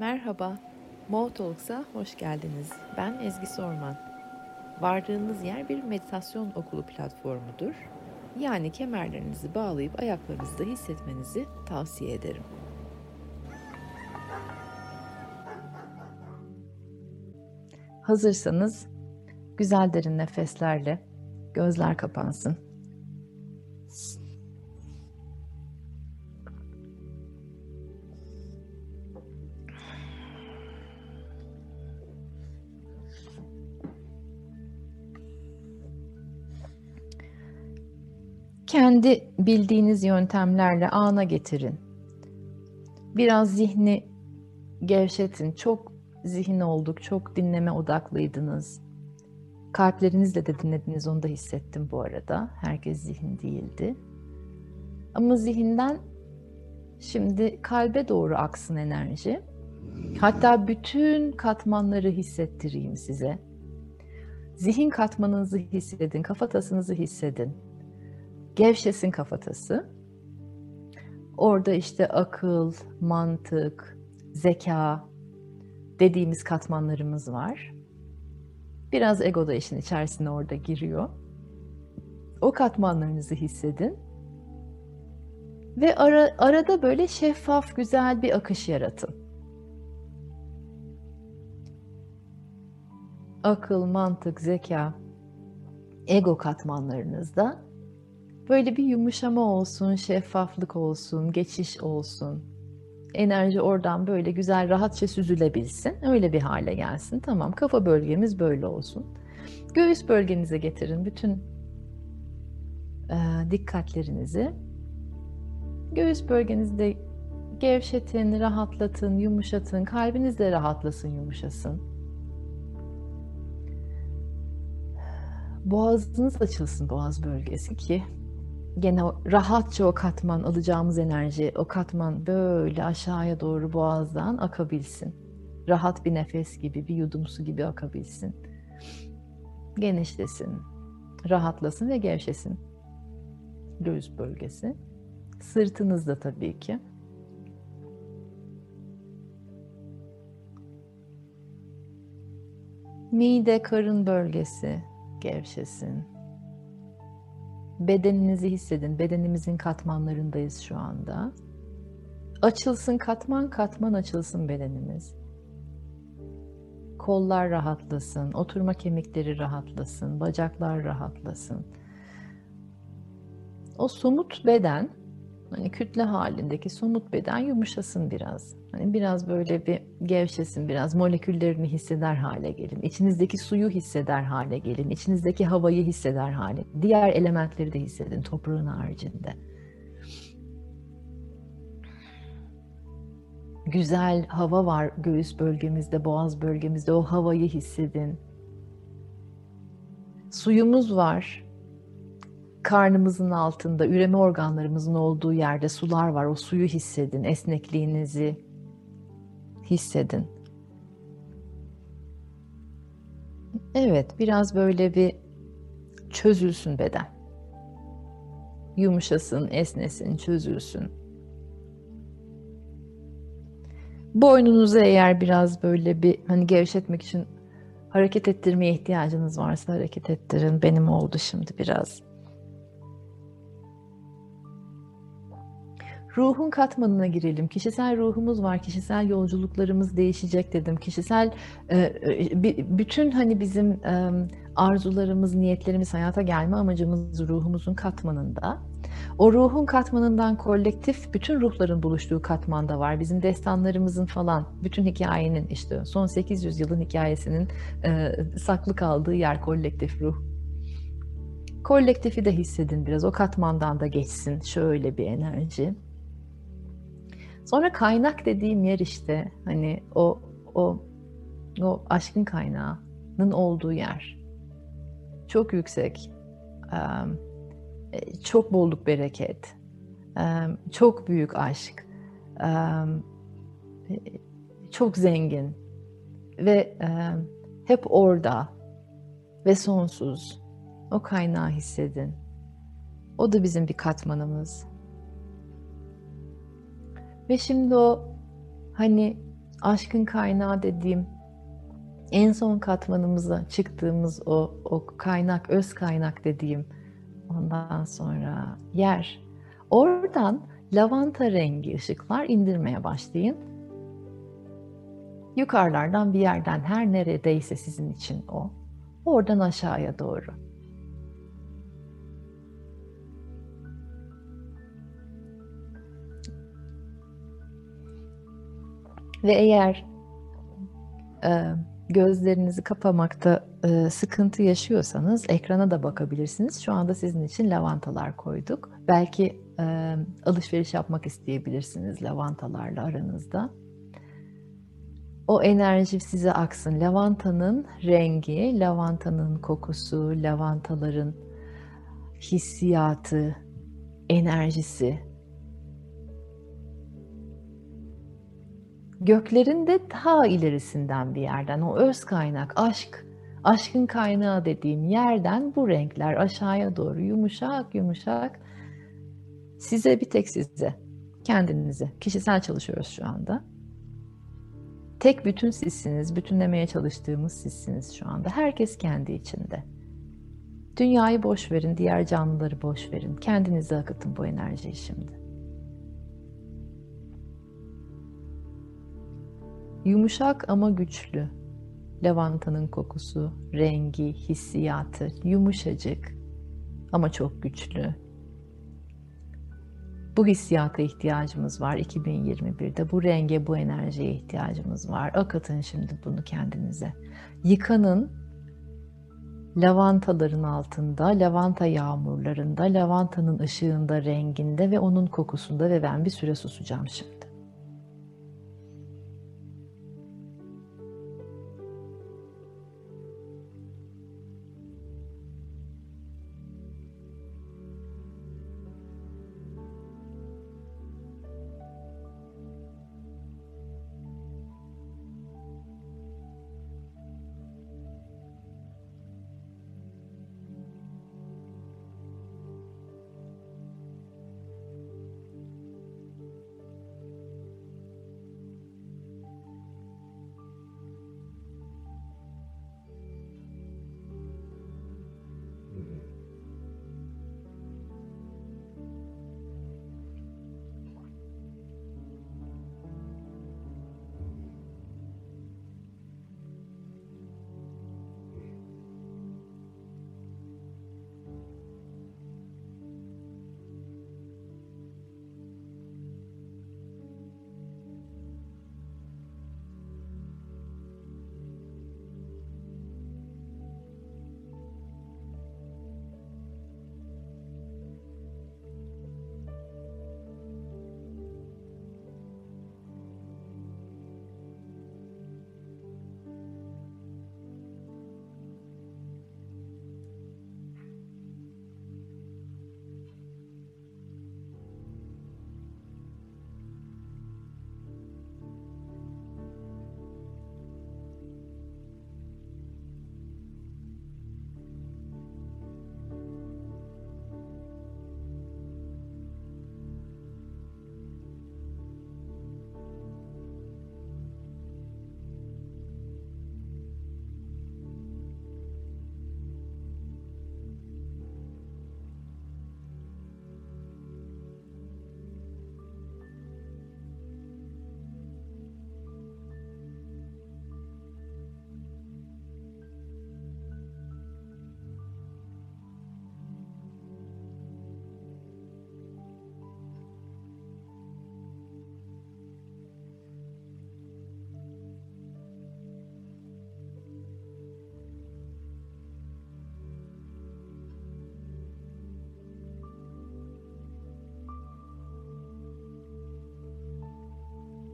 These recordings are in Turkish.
Merhaba, Mo hoş geldiniz. Ben Ezgi Sorman. Vardığınız yer bir meditasyon okulu platformudur. Yani kemerlerinizi bağlayıp ayaklarınızda hissetmenizi tavsiye ederim. Hazırsanız güzel derin nefeslerle gözler kapansın. Kendi bildiğiniz yöntemlerle ana getirin. Biraz zihni gevşetin. Çok zihin olduk, çok dinleme odaklıydınız. Kalplerinizle de dinlediniz, onu da hissettim bu arada. Herkes zihin değildi. Ama zihinden şimdi kalbe doğru aksın enerji. Hatta bütün katmanları hissettireyim size. Zihin katmanınızı hissedin, kafatasınızı hissedin Gevşesin kafatası. Orada işte akıl, mantık, zeka dediğimiz katmanlarımız var. Biraz ego da işin içerisine orada giriyor. O katmanlarınızı hissedin. Ve ara, arada böyle şeffaf, güzel bir akış yaratın. Akıl, mantık, zeka, ego katmanlarınızda Böyle bir yumuşama olsun, şeffaflık olsun, geçiş olsun. Enerji oradan böyle güzel rahatça süzülebilsin. Öyle bir hale gelsin. Tamam kafa bölgemiz böyle olsun. Göğüs bölgenize getirin bütün e, dikkatlerinizi. Göğüs bölgenizde gevşetin, rahatlatın, yumuşatın. Kalbiniz de rahatlasın, yumuşasın. Boğazınız açılsın boğaz bölgesi ki gene rahatça o katman alacağımız enerji, o katman böyle aşağıya doğru boğazdan akabilsin. Rahat bir nefes gibi, bir yudum su gibi akabilsin. Genişlesin, rahatlasın ve gevşesin. Göğüs bölgesi. Sırtınızda tabii ki. Mide, karın bölgesi gevşesin Bedeninizi hissedin. Bedenimizin katmanlarındayız şu anda. Açılsın katman katman açılsın bedenimiz. Kollar rahatlasın, oturma kemikleri rahatlasın, bacaklar rahatlasın. O somut beden Hani kütle halindeki somut beden yumuşasın biraz. Hani biraz böyle bir gevşesin, biraz moleküllerini hisseder hale gelin. İçinizdeki suyu hisseder hale gelin. İçinizdeki havayı hisseder hale. Diğer elementleri de hissedin toprağın haricinde. Güzel hava var göğüs bölgemizde, boğaz bölgemizde. O havayı hissedin. Suyumuz var karnımızın altında, üreme organlarımızın olduğu yerde sular var. O suyu hissedin, esnekliğinizi hissedin. Evet, biraz böyle bir çözülsün beden. Yumuşasın, esnesin, çözülsün. Boynunuzu eğer biraz böyle bir hani gevşetmek için hareket ettirmeye ihtiyacınız varsa hareket ettirin. Benim oldu şimdi biraz. Ruhun katmanına girelim. Kişisel ruhumuz var, kişisel yolculuklarımız değişecek dedim. Kişisel e, e, bütün hani bizim e, arzularımız, niyetlerimiz, hayata gelme amacımız ruhumuzun katmanında. O ruhun katmanından kolektif bütün ruhların buluştuğu katmanda var. Bizim destanlarımızın falan, bütün hikayenin işte son 800 yılın hikayesinin saklı kaldığı yer kolektif ruh. Kolektifi de hissedin biraz. O katmandan da geçsin şöyle bir enerji. Sonra kaynak dediğim yer işte hani o o o aşkın kaynağının olduğu yer. Çok yüksek, çok bolluk bereket, çok büyük aşk, çok zengin ve hep orada ve sonsuz. O kaynağı hissedin. O da bizim bir katmanımız. Ve şimdi o hani aşkın kaynağı dediğim en son katmanımıza çıktığımız o, o kaynak, öz kaynak dediğim ondan sonra yer. Oradan lavanta rengi ışıklar indirmeye başlayın. Yukarılardan bir yerden her neredeyse sizin için o. Oradan aşağıya doğru. Ve eğer e, gözlerinizi kapamakta e, sıkıntı yaşıyorsanız ekrana da bakabilirsiniz. Şu anda sizin için lavantalar koyduk. Belki e, alışveriş yapmak isteyebilirsiniz lavantalarla aranızda. O enerji size aksın. Lavantanın rengi, lavantanın kokusu, lavantaların hissiyatı, enerjisi göklerin de daha ilerisinden bir yerden o öz kaynak, aşk, aşkın kaynağı dediğim yerden bu renkler aşağıya doğru yumuşak yumuşak size bir tek size, kendinize, kişisel çalışıyoruz şu anda. Tek bütün sizsiniz, bütünlemeye çalıştığımız sizsiniz şu anda. Herkes kendi içinde. Dünyayı boş verin, diğer canlıları boş verin. Kendinize akıtın bu enerjiyi şimdi. Yumuşak ama güçlü. Lavantanın kokusu, rengi, hissiyatı yumuşacık ama çok güçlü. Bu hissiyata ihtiyacımız var 2021'de. Bu renge, bu enerjiye ihtiyacımız var. Akıtın şimdi bunu kendinize. Yıkanın lavantaların altında, lavanta yağmurlarında, lavantanın ışığında, renginde ve onun kokusunda ve ben bir süre susacağım şimdi.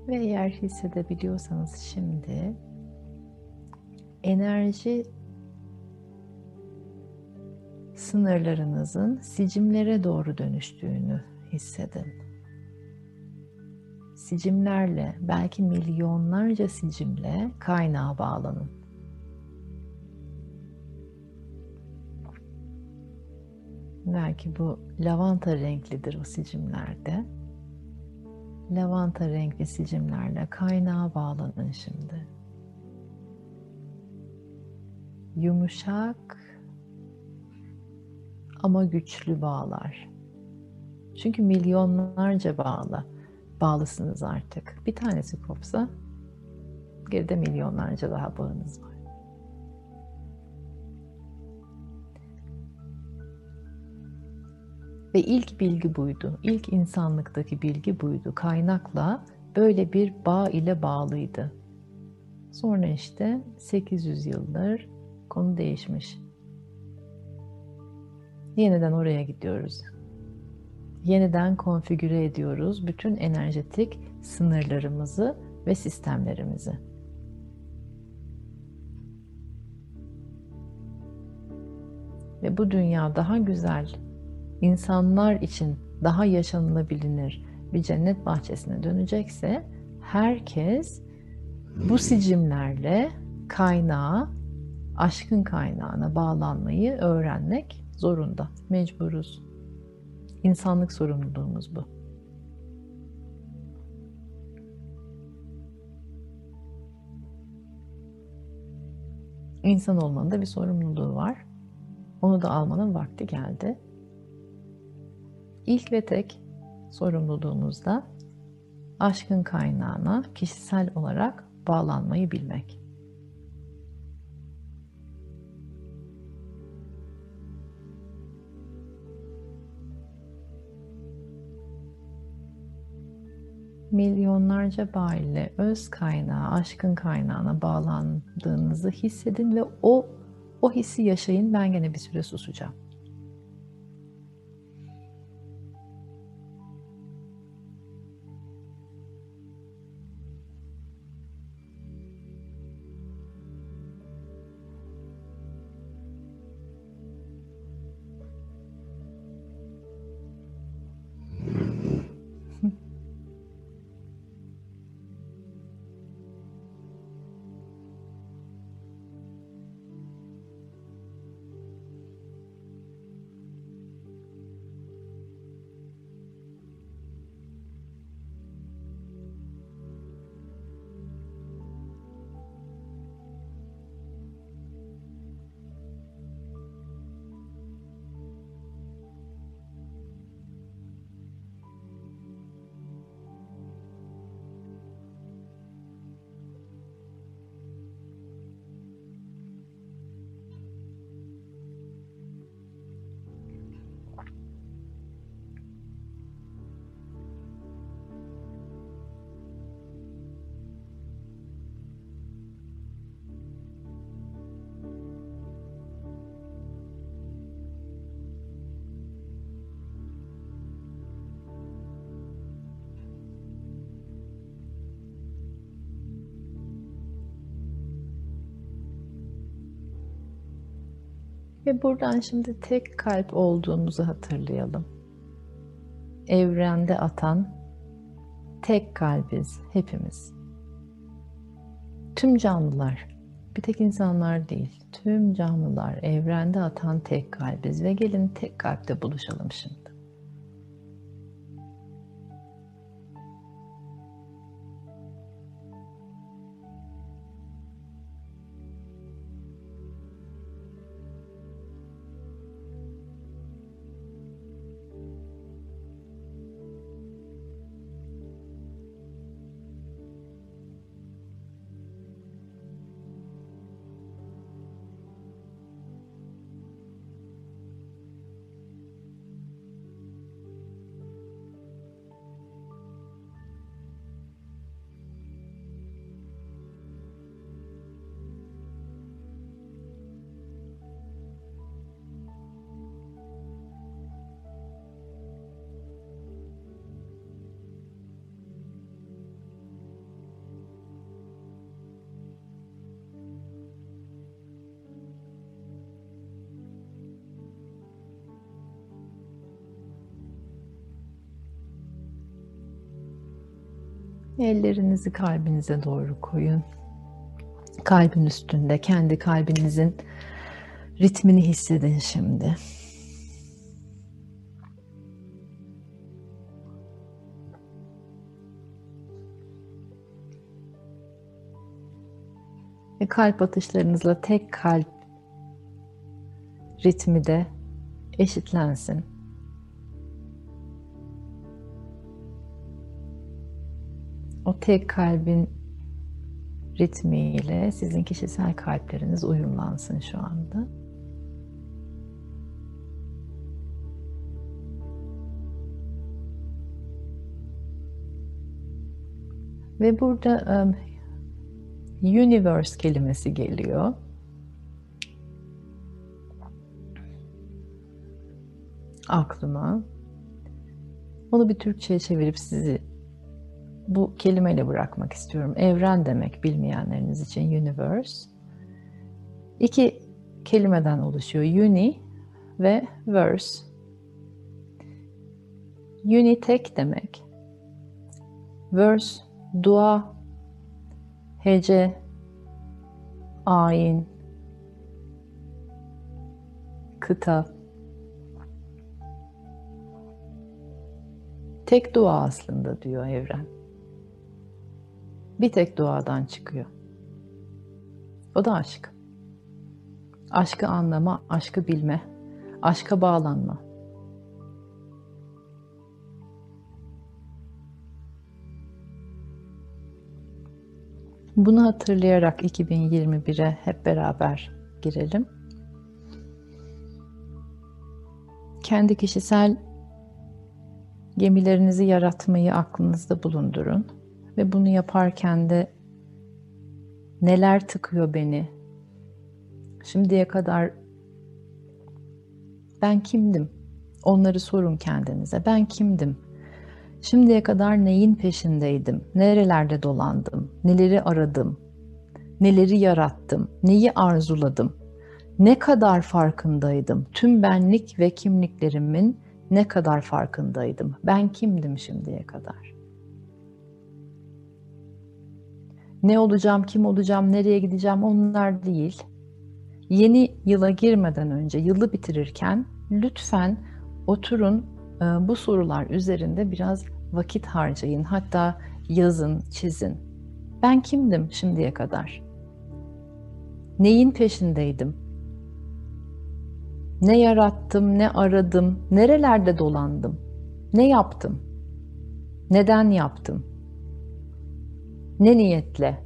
Ve eğer hissedebiliyorsanız şimdi enerji sınırlarınızın sicimlere doğru dönüştüğünü hissedin. Sicimlerle, belki milyonlarca sicimle kaynağa bağlanın. Belki bu lavanta renklidir o sicimlerde. Lavanta renkli sicimlerle kaynağa bağlanın şimdi. Yumuşak ama güçlü bağlar. Çünkü milyonlarca bağlı, bağlısınız artık. Bir tanesi kopsa geride milyonlarca daha bağınız var. Ve ilk bilgi buydu. İlk insanlıktaki bilgi buydu. Kaynakla böyle bir bağ ile bağlıydı. Sonra işte 800 yıldır konu değişmiş. Yeniden oraya gidiyoruz. Yeniden konfigüre ediyoruz bütün enerjetik sınırlarımızı ve sistemlerimizi. Ve bu dünya daha güzel, insanlar için daha yaşanılabilir bir cennet bahçesine dönecekse herkes bu sicimlerle kaynağa, aşkın kaynağına bağlanmayı öğrenmek zorunda. Mecburuz. İnsanlık sorumluluğumuz bu. İnsan olmanın da bir sorumluluğu var. Onu da almanın vakti geldi. İlk ve tek sorumluluğumuz da aşkın kaynağına kişisel olarak bağlanmayı bilmek. milyonlarca bağ ile öz kaynağı, aşkın kaynağına bağlandığınızı hissedin ve o o hissi yaşayın. Ben gene bir süre susacağım. Buradan şimdi tek kalp olduğumuzu hatırlayalım. Evrende atan tek kalbiz hepimiz. Tüm canlılar, bir tek insanlar değil, tüm canlılar evrende atan tek kalbiz ve gelin tek kalpte buluşalım şimdi. Ellerinizi kalbinize doğru koyun. Kalbin üstünde kendi kalbinizin ritmini hissedin şimdi. Ve kalp atışlarınızla tek kalp ritmi de eşitlensin. O tek kalbin ritmiyle sizin kişisel kalpleriniz uyumlansın şu anda. Ve burada um, universe kelimesi geliyor. Aklıma. Onu bir Türkçe'ye çevirip sizi bu kelimeyle bırakmak istiyorum. Evren demek bilmeyenleriniz için universe. İki kelimeden oluşuyor. Uni ve verse. Uni tek demek. Verse dua, hece, ayin, kıta. Tek dua aslında diyor evren. Bir tek duadan çıkıyor. O da aşk. Aşkı anlama, aşkı bilme, aşka bağlanma. Bunu hatırlayarak 2021'e hep beraber girelim. Kendi kişisel gemilerinizi yaratmayı aklınızda bulundurun ve bunu yaparken de neler tıkıyor beni? Şimdiye kadar ben kimdim? Onları sorun kendinize. Ben kimdim? Şimdiye kadar neyin peşindeydim? Nerelerde dolandım? Neleri aradım? Neleri yarattım? Neyi arzuladım? Ne kadar farkındaydım? Tüm benlik ve kimliklerimin ne kadar farkındaydım? Ben kimdim şimdiye kadar? Ne olacağım, kim olacağım, nereye gideceğim onlar değil. Yeni yıla girmeden önce, yılı bitirirken lütfen oturun bu sorular üzerinde biraz vakit harcayın. Hatta yazın, çizin. Ben kimdim şimdiye kadar? Neyin peşindeydim? Ne yarattım, ne aradım, nerelerde dolandım? Ne yaptım? Neden yaptım? Ne niyetle?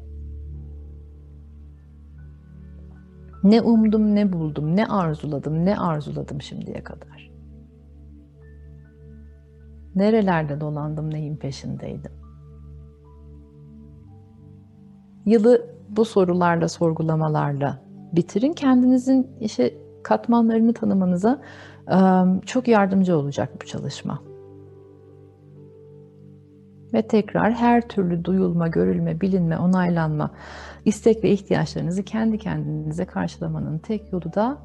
Ne umdum, ne buldum, ne arzuladım, ne arzuladım şimdiye kadar? Nerelerde dolandım, neyin peşindeydim? Yılı bu sorularla, sorgulamalarla bitirin. Kendinizin işe katmanlarını tanımanıza çok yardımcı olacak bu çalışma. Ve tekrar her türlü duyulma, görülme, bilinme, onaylanma, istek ve ihtiyaçlarınızı kendi kendinize karşılamanın tek yolu da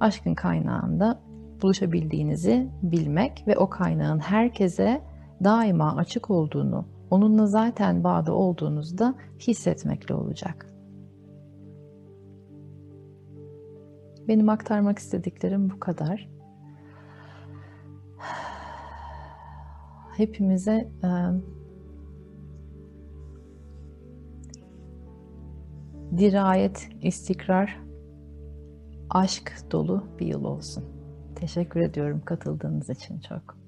aşkın kaynağında buluşabildiğinizi bilmek ve o kaynağın herkese daima açık olduğunu, onunla zaten bağda olduğunuzda hissetmekle olacak. Benim aktarmak istediklerim bu kadar. Hepimize e, dirayet, istikrar, aşk dolu bir yıl olsun. Teşekkür ediyorum katıldığınız için çok.